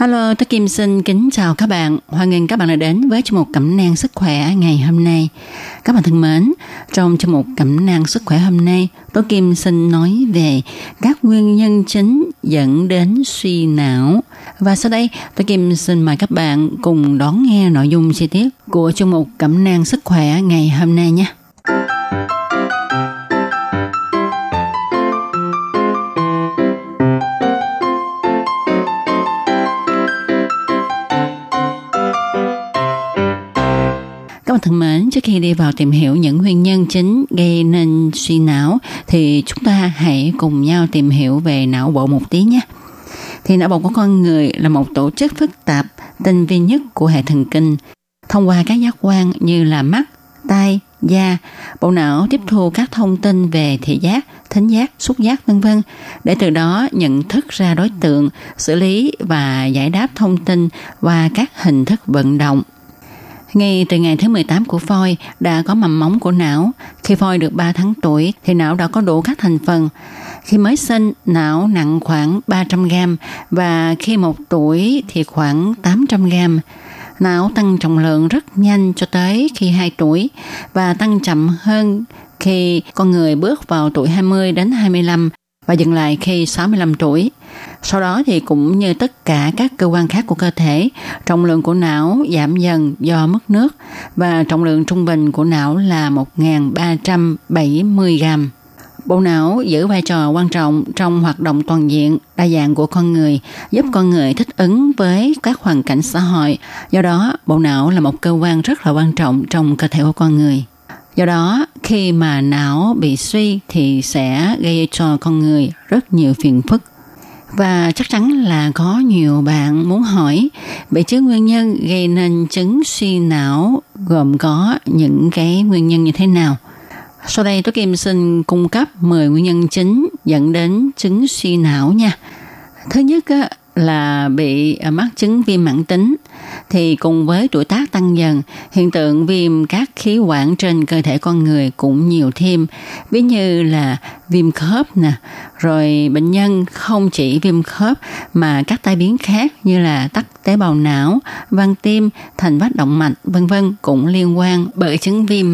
Hello, tôi Kim xin kính chào các bạn. Hoan nghênh các bạn đã đến với chương mục Cẩm nang sức khỏe ngày hôm nay. Các bạn thân mến, trong chương mục Cẩm nang sức khỏe hôm nay, tôi Kim xin nói về các nguyên nhân chính dẫn đến suy não. Và sau đây, tôi Kim xin mời các bạn cùng đón nghe nội dung chi tiết của chương mục Cẩm nang sức khỏe ngày hôm nay nhé. Thân mến, trước khi đi vào tìm hiểu những nguyên nhân chính gây nên suy não thì chúng ta hãy cùng nhau tìm hiểu về não bộ một tí nhé. Thì não bộ của con người là một tổ chức phức tạp, tinh vi nhất của hệ thần kinh. Thông qua các giác quan như là mắt, tai, da, bộ não tiếp thu các thông tin về thị giác, thính giác, xúc giác vân vân để từ đó nhận thức ra đối tượng, xử lý và giải đáp thông tin qua các hình thức vận động. Ngay từ ngày thứ 18 của phôi đã có mầm móng của não. Khi phôi được 3 tháng tuổi thì não đã có đủ các thành phần. Khi mới sinh, não nặng khoảng 300 gram và khi một tuổi thì khoảng 800 gram. Não tăng trọng lượng rất nhanh cho tới khi 2 tuổi và tăng chậm hơn khi con người bước vào tuổi 20 đến 25 và dừng lại khi 65 tuổi. Sau đó thì cũng như tất cả các cơ quan khác của cơ thể, trọng lượng của não giảm dần do mất nước và trọng lượng trung bình của não là 1.370 gram. Bộ não giữ vai trò quan trọng trong hoạt động toàn diện, đa dạng của con người, giúp con người thích ứng với các hoàn cảnh xã hội. Do đó, bộ não là một cơ quan rất là quan trọng trong cơ thể của con người. Do đó, khi mà não bị suy thì sẽ gây cho con người rất nhiều phiền phức. Và chắc chắn là có nhiều bạn muốn hỏi, vậy chứ nguyên nhân gây nên chứng suy não gồm có những cái nguyên nhân như thế nào? Sau đây tôi Kim xin cung cấp 10 nguyên nhân chính dẫn đến chứng suy não nha. Thứ nhất là bị à, mắc chứng viêm mãn tính thì cùng với tuổi tác tăng dần, hiện tượng viêm các khí quản trên cơ thể con người cũng nhiều thêm, ví như là viêm khớp nè, rồi bệnh nhân không chỉ viêm khớp mà các tai biến khác như là tắc tế bào não, van tim, thành vách động mạch vân vân cũng liên quan bởi chứng viêm.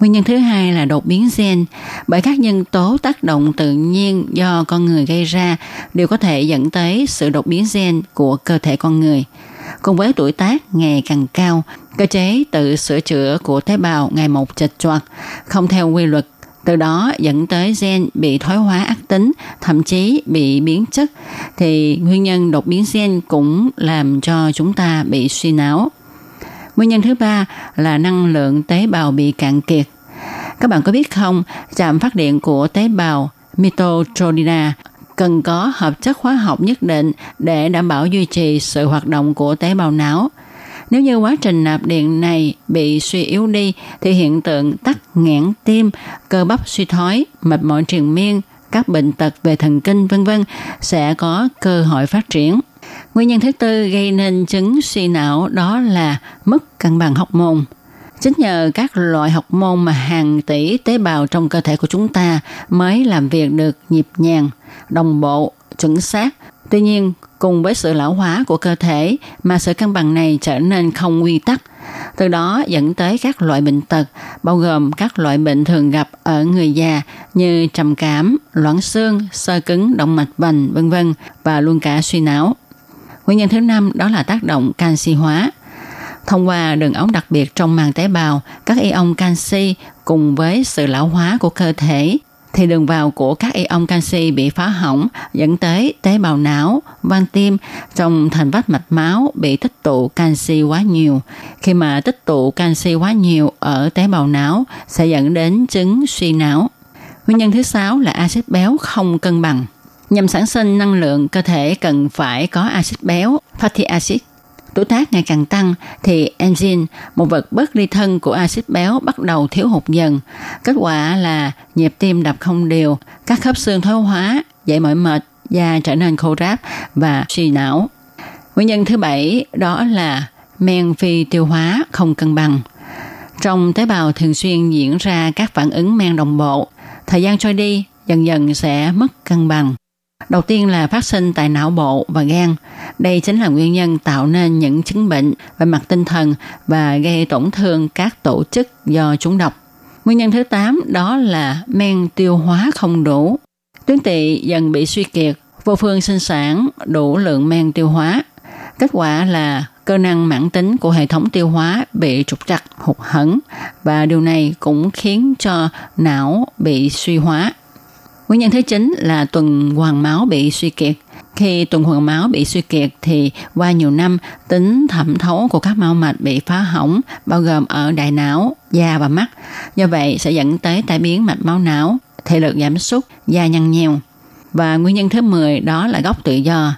Nguyên nhân thứ hai là đột biến gen, bởi các nhân tố tác động tự nhiên do con người gây ra đều có thể dẫn tới sự đột biến gen của cơ thể con người. Cùng với tuổi tác ngày càng cao, cơ chế tự sửa chữa của tế bào ngày một chật choạc, không theo quy luật từ đó dẫn tới gen bị thoái hóa ác tính, thậm chí bị biến chất, thì nguyên nhân đột biến gen cũng làm cho chúng ta bị suy não. Nguyên nhân thứ ba là năng lượng tế bào bị cạn kiệt. Các bạn có biết không, trạm phát điện của tế bào mitochondria cần có hợp chất hóa học nhất định để đảm bảo duy trì sự hoạt động của tế bào não. Nếu như quá trình nạp điện này bị suy yếu đi thì hiện tượng tắc nghẽn tim, cơ bắp suy thoái, mệt mỏi triền miên, các bệnh tật về thần kinh vân vân sẽ có cơ hội phát triển. Nguyên nhân thứ tư gây nên chứng suy não đó là mất cân bằng học môn. Chính nhờ các loại học môn mà hàng tỷ tế bào trong cơ thể của chúng ta mới làm việc được nhịp nhàng, đồng bộ, chuẩn xác. Tuy nhiên, cùng với sự lão hóa của cơ thể mà sự cân bằng này trở nên không quy tắc, từ đó dẫn tới các loại bệnh tật, bao gồm các loại bệnh thường gặp ở người già như trầm cảm, loãng xương, sơ cứng động mạch vành, vân vân và luôn cả suy não. Nguyên nhân thứ năm đó là tác động canxi hóa. Thông qua đường ống đặc biệt trong màng tế bào, các ion canxi cùng với sự lão hóa của cơ thể thì đường vào của các ion canxi bị phá hỏng dẫn tới tế bào não, van tim trong thành vách mạch máu bị tích tụ canxi quá nhiều. Khi mà tích tụ canxi quá nhiều ở tế bào não sẽ dẫn đến chứng suy não. Nguyên nhân thứ sáu là axit béo không cân bằng. Nhằm sản sinh năng lượng, cơ thể cần phải có axit béo, fatty acid. Tuổi tác ngày càng tăng thì enzyme, một vật bất ly thân của axit béo bắt đầu thiếu hụt dần. Kết quả là nhịp tim đập không đều, các khớp xương thoái hóa, dậy mỏi mệt, da trở nên khô ráp và suy não. Nguyên nhân thứ bảy đó là men phi tiêu hóa không cân bằng. Trong tế bào thường xuyên diễn ra các phản ứng men đồng bộ. Thời gian trôi đi, dần dần sẽ mất cân bằng. Đầu tiên là phát sinh tại não bộ và gan. Đây chính là nguyên nhân tạo nên những chứng bệnh về mặt tinh thần và gây tổn thương các tổ chức do chúng độc. Nguyên nhân thứ 8 đó là men tiêu hóa không đủ. Tuyến tỵ dần bị suy kiệt, vô phương sinh sản đủ lượng men tiêu hóa. Kết quả là cơ năng mãn tính của hệ thống tiêu hóa bị trục trặc, hụt hẫng và điều này cũng khiến cho não bị suy hóa. Nguyên nhân thứ chín là tuần hoàn máu bị suy kiệt. Khi tuần hoàn máu bị suy kiệt thì qua nhiều năm tính thẩm thấu của các mao mạch bị phá hỏng bao gồm ở đại não, da và mắt. Do vậy sẽ dẫn tới tai biến mạch máu não, thể lực giảm sút, da nhăn nheo. Và nguyên nhân thứ 10 đó là gốc tự do.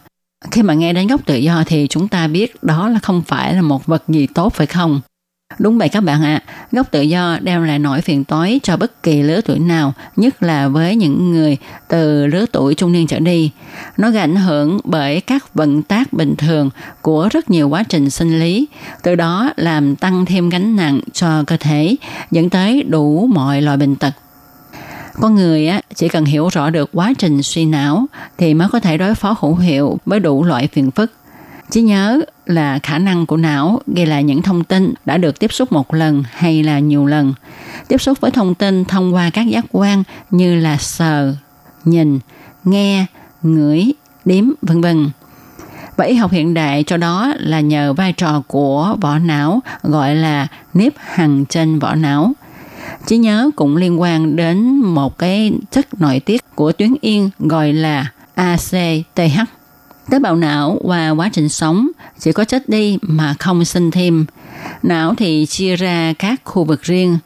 Khi mà nghe đến gốc tự do thì chúng ta biết đó là không phải là một vật gì tốt phải không? Đúng vậy các bạn ạ, à, gốc tự do đem lại nỗi phiền toái cho bất kỳ lứa tuổi nào, nhất là với những người từ lứa tuổi trung niên trở đi. Nó gây ảnh hưởng bởi các vận tác bình thường của rất nhiều quá trình sinh lý, từ đó làm tăng thêm gánh nặng cho cơ thể, dẫn tới đủ mọi loại bệnh tật. Con người á, chỉ cần hiểu rõ được quá trình suy não thì mới có thể đối phó hữu hiệu với đủ loại phiền phức. Trí nhớ là khả năng của não ghi lại những thông tin đã được tiếp xúc một lần hay là nhiều lần. Tiếp xúc với thông tin thông qua các giác quan như là sờ, nhìn, nghe, ngửi, đếm, vân vân. Và y học hiện đại cho đó là nhờ vai trò của vỏ não gọi là nếp hằng trên vỏ não. Trí nhớ cũng liên quan đến một cái chất nội tiết của tuyến yên gọi là ACTH Tế bào não và quá trình sống chỉ có chết đi mà không sinh thêm. Não thì chia ra các khu vực riêng,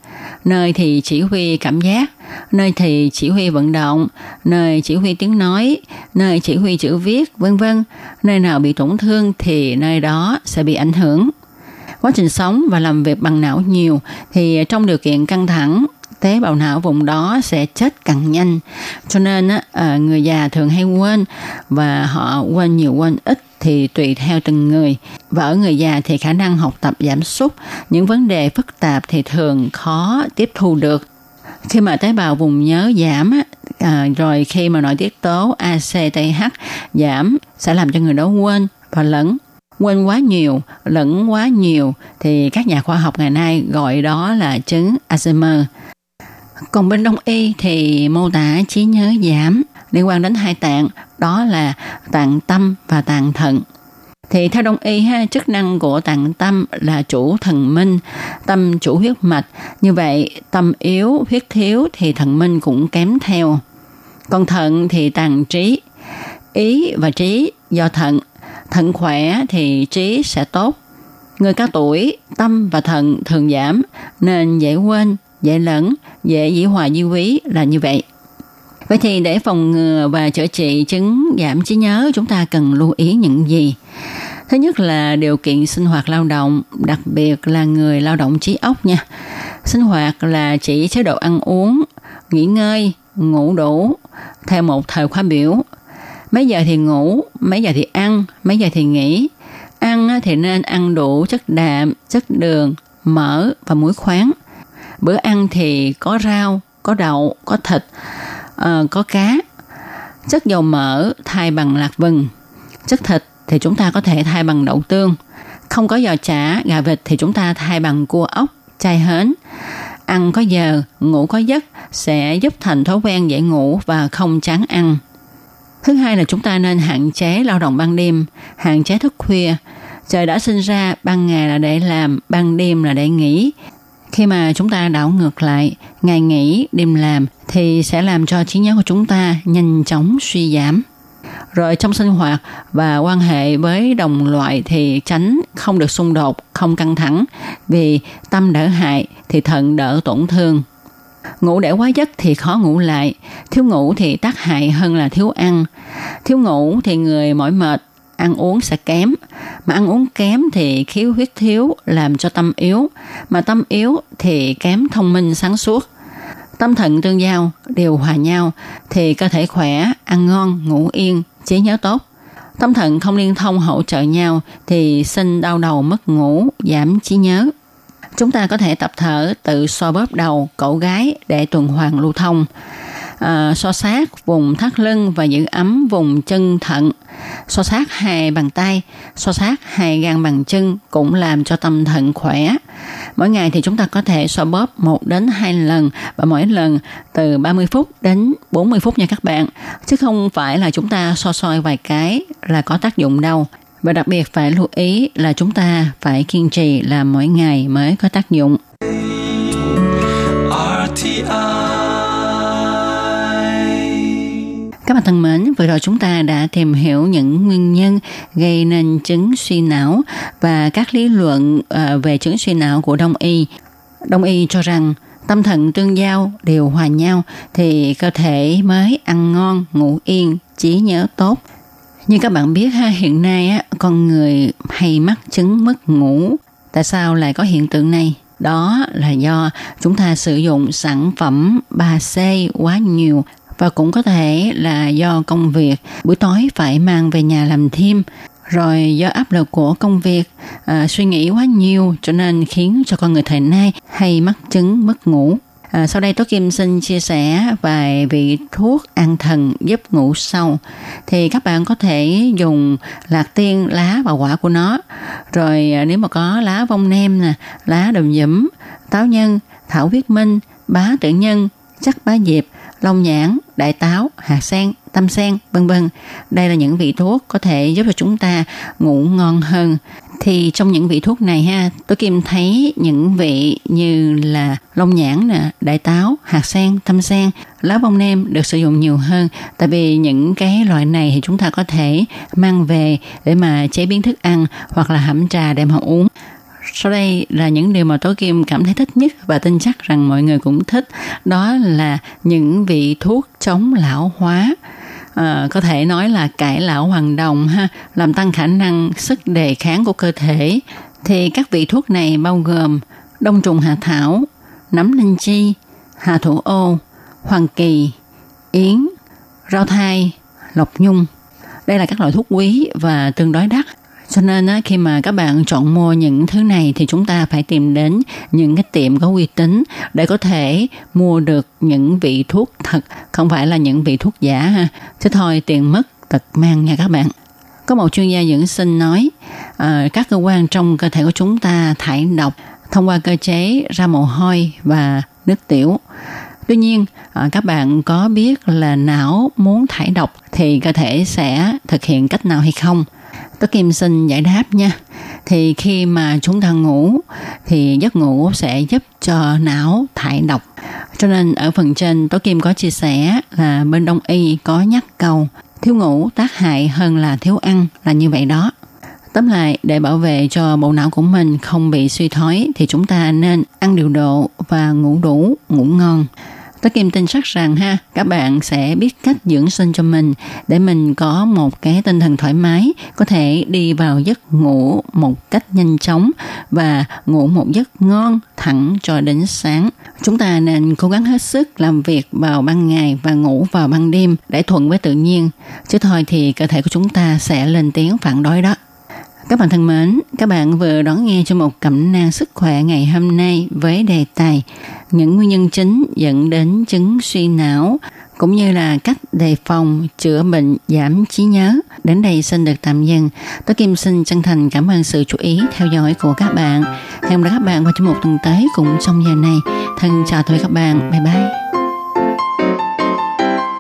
nơi thì chỉ huy cảm giác, nơi thì chỉ huy vận động, nơi chỉ huy tiếng nói, nơi chỉ huy chữ viết, vân vân. Nơi nào bị tổn thương thì nơi đó sẽ bị ảnh hưởng. Quá trình sống và làm việc bằng não nhiều thì trong điều kiện căng thẳng tế bào não vùng đó sẽ chết càng nhanh. Cho nên á, à, người già thường hay quên và họ quên nhiều quên ít thì tùy theo từng người. Và ở người già thì khả năng học tập giảm sút những vấn đề phức tạp thì thường khó tiếp thu được. Khi mà tế bào vùng nhớ giảm á, à, rồi khi mà nội tiết tố ACTH giảm sẽ làm cho người đó quên và lẫn quên quá nhiều lẫn quá nhiều. Thì các nhà khoa học ngày nay gọi đó là chứng Alzheimer còn bên đông y thì mô tả trí nhớ giảm liên quan đến hai tạng, đó là tạng tâm và tạng thận. Thì theo đông y ha, chức năng của tạng tâm là chủ thần minh, tâm chủ huyết mạch. Như vậy, tâm yếu, huyết thiếu thì thần minh cũng kém theo. Còn thận thì tàng trí. Ý và trí do thận. Thận khỏe thì trí sẽ tốt. Người cao tuổi, tâm và thận thường giảm nên dễ quên, dễ lẫn, dễ dĩ hòa di quý là như vậy. Vậy thì để phòng ngừa và chữa trị chứng giảm trí nhớ chúng ta cần lưu ý những gì? Thứ nhất là điều kiện sinh hoạt lao động, đặc biệt là người lao động trí óc nha. Sinh hoạt là chỉ chế độ ăn uống, nghỉ ngơi, ngủ đủ theo một thời khóa biểu. Mấy giờ thì ngủ, mấy giờ thì ăn, mấy giờ thì nghỉ. Ăn thì nên ăn đủ chất đạm, chất đường, mỡ và muối khoáng – bữa ăn thì có rau có đậu có thịt uh, có cá. Chất dầu mỡ thay bằng lạc vừng. Chất thịt thì chúng ta có thể thay bằng đậu tương. Không có giò chả gà vịt thì chúng ta thay bằng cua ốc chai hến. Ăn có giờ ngủ có giấc sẽ giúp thành thói quen dễ ngủ và không chán ăn. Thứ hai là chúng ta nên hạn chế lao động ban đêm hạn chế thức khuya. Trời đã sinh ra ban ngày là để làm ban đêm là để nghỉ. Khi mà chúng ta đảo ngược lại, ngày nghỉ, đêm làm thì sẽ làm cho trí nhớ của chúng ta nhanh chóng suy giảm. Rồi trong sinh hoạt và quan hệ với đồng loại thì tránh không được xung đột, không căng thẳng vì tâm đỡ hại thì thận đỡ tổn thương. Ngủ để quá giấc thì khó ngủ lại, thiếu ngủ thì tác hại hơn là thiếu ăn. Thiếu ngủ thì người mỏi mệt, ăn uống sẽ kém. Mà ăn uống kém thì khiếu huyết thiếu làm cho tâm yếu. Mà tâm yếu thì kém thông minh sáng suốt. Tâm thận tương giao, đều hòa nhau thì cơ thể khỏe, ăn ngon, ngủ yên, trí nhớ tốt. Tâm thận không liên thông hỗ trợ nhau thì sinh đau đầu mất ngủ, giảm trí nhớ. Chúng ta có thể tập thở tự xoa bóp đầu, cổ gái để tuần hoàn lưu thông. À, so sát vùng thắt lưng và giữ ấm vùng chân thận. So sát hai bàn tay, so sát hai gan bàn chân cũng làm cho tâm thận khỏe. Mỗi ngày thì chúng ta có thể so bóp 1 đến 2 lần và mỗi lần từ 30 phút đến 40 phút nha các bạn. Chứ không phải là chúng ta so soi vài cái là có tác dụng đâu. Và đặc biệt phải lưu ý là chúng ta phải kiên trì làm mỗi ngày mới có tác dụng. Các bạn thân mến, vừa rồi chúng ta đã tìm hiểu những nguyên nhân gây nên chứng suy não và các lý luận ờ, về chứng suy não của Đông y. Đông y cho rằng tâm thần tương giao đều hòa nhau thì cơ thể mới ăn ngon, ngủ yên, trí nhớ tốt. Như các bạn biết ha, hiện nay á, con người hay mắc chứng mất ngủ. Tại sao lại có hiện tượng này? Đó là do chúng ta sử dụng sản phẩm 3C quá nhiều và cũng có thể là do công việc buổi tối phải mang về nhà làm thêm rồi do áp lực của công việc à, suy nghĩ quá nhiều cho nên khiến cho con người thời nay hay mắc chứng mất ngủ À, sau đây Tố Kim xin chia sẻ vài vị thuốc an thần giúp ngủ sâu. Thì các bạn có thể dùng lạc tiên, lá và quả của nó. Rồi à, nếu mà có lá vong nem nè, lá đồng dẫm, táo nhân, thảo viết minh, bá tử nhân, chắc bá diệp, long nhãn, đại táo, hạt sen, tâm sen, vân vân. Đây là những vị thuốc có thể giúp cho chúng ta ngủ ngon hơn. Thì trong những vị thuốc này ha, tôi Kim thấy những vị như là long nhãn nè, đại táo, hạt sen, tâm sen, lá bông nem được sử dụng nhiều hơn. Tại vì những cái loại này thì chúng ta có thể mang về để mà chế biến thức ăn hoặc là hẩm trà đem họ uống. Sau đây là những điều mà Tố Kim cảm thấy thích nhất và tin chắc rằng mọi người cũng thích. Đó là những vị thuốc chống lão hóa. À, có thể nói là cải lão hoàng đồng ha, làm tăng khả năng sức đề kháng của cơ thể. Thì các vị thuốc này bao gồm đông trùng hạ thảo, nấm linh chi, hà thủ ô, hoàng kỳ, yến, rau thai, lộc nhung. Đây là các loại thuốc quý và tương đối đắt cho nên á, khi mà các bạn chọn mua những thứ này thì chúng ta phải tìm đến những cái tiệm có uy tín để có thể mua được những vị thuốc thật, không phải là những vị thuốc giả ha. Chứ thôi tiền mất tật mang nha các bạn. Có một chuyên gia dưỡng sinh nói à, các cơ quan trong cơ thể của chúng ta thải độc thông qua cơ chế ra mồ hôi và nước tiểu. Tuy nhiên, à, các bạn có biết là não muốn thải độc thì cơ thể sẽ thực hiện cách nào hay không? Tôi Kim xin giải đáp nha. Thì khi mà chúng ta ngủ thì giấc ngủ sẽ giúp cho não thải độc. Cho nên ở phần trên Tố Kim có chia sẻ là bên Đông Y có nhắc câu thiếu ngủ tác hại hơn là thiếu ăn là như vậy đó. Tóm lại, để bảo vệ cho bộ não của mình không bị suy thoái thì chúng ta nên ăn điều độ và ngủ đủ, ngủ ngon tôi Kim tin chắc rằng ha, các bạn sẽ biết cách dưỡng sinh cho mình để mình có một cái tinh thần thoải mái, có thể đi vào giấc ngủ một cách nhanh chóng và ngủ một giấc ngon thẳng cho đến sáng. Chúng ta nên cố gắng hết sức làm việc vào ban ngày và ngủ vào ban đêm để thuận với tự nhiên. Chứ thôi thì cơ thể của chúng ta sẽ lên tiếng phản đối đó. Các bạn thân mến, các bạn vừa đón nghe cho một cẩm nang sức khỏe ngày hôm nay với đề tài những nguyên nhân chính dẫn đến chứng suy não cũng như là cách đề phòng chữa bệnh giảm trí nhớ. Đến đây xin được tạm dừng. Tôi Kim xin chân thành cảm ơn sự chú ý theo dõi của các bạn. Hẹn gặp các bạn vào trong một tuần tới cũng trong giờ này. Thân chào tạm biệt các bạn. Bye bye.